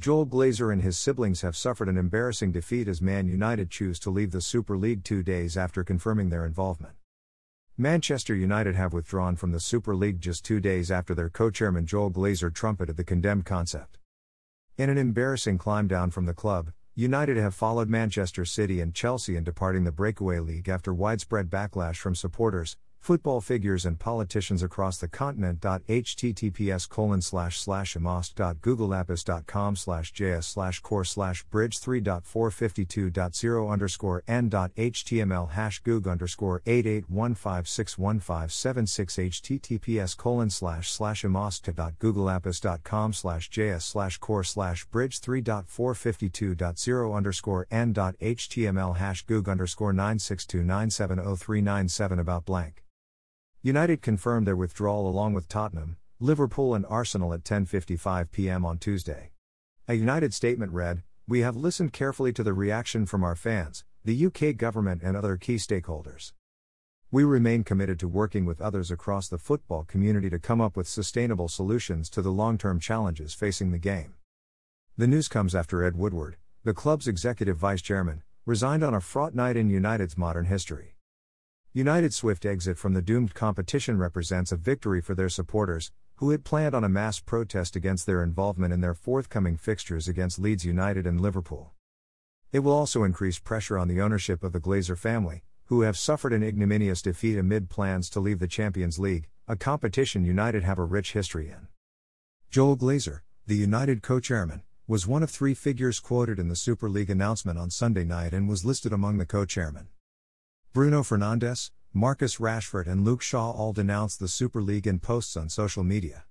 Joel Glazer and his siblings have suffered an embarrassing defeat as Man United choose to leave the Super League two days after confirming their involvement. Manchester United have withdrawn from the Super League just two days after their co chairman Joel Glazer trumpeted the condemned concept. In an embarrassing climb down from the club, United have followed Manchester City and Chelsea in departing the breakaway league after widespread backlash from supporters, football figures and politicians across the continent. https colon slash slash imost.googleapps.com slash js slash core slash bridge 3.452.0 underscore n html hash goog underscore 88156157 https colon slash slash imost.googleapps.com slash js slash core slash bridge 3.452.0 underscore n html hash goog underscore 962970397 about blank. United confirmed their withdrawal along with Tottenham, Liverpool and Arsenal at 10:55 p.m. on Tuesday. A United statement read, "We have listened carefully to the reaction from our fans, the UK government and other key stakeholders. We remain committed to working with others across the football community to come up with sustainable solutions to the long-term challenges facing the game." The news comes after Ed Woodward, the club's executive vice chairman, resigned on a fraught night in United's modern history. United's swift exit from the doomed competition represents a victory for their supporters, who had planned on a mass protest against their involvement in their forthcoming fixtures against Leeds United and Liverpool. It will also increase pressure on the ownership of the Glazer family, who have suffered an ignominious defeat amid plans to leave the Champions League, a competition United have a rich history in. Joel Glazer, the United co chairman, was one of three figures quoted in the Super League announcement on Sunday night and was listed among the co chairmen. Bruno Fernandes, Marcus Rashford, and Luke Shaw all denounced the Super League in posts on social media.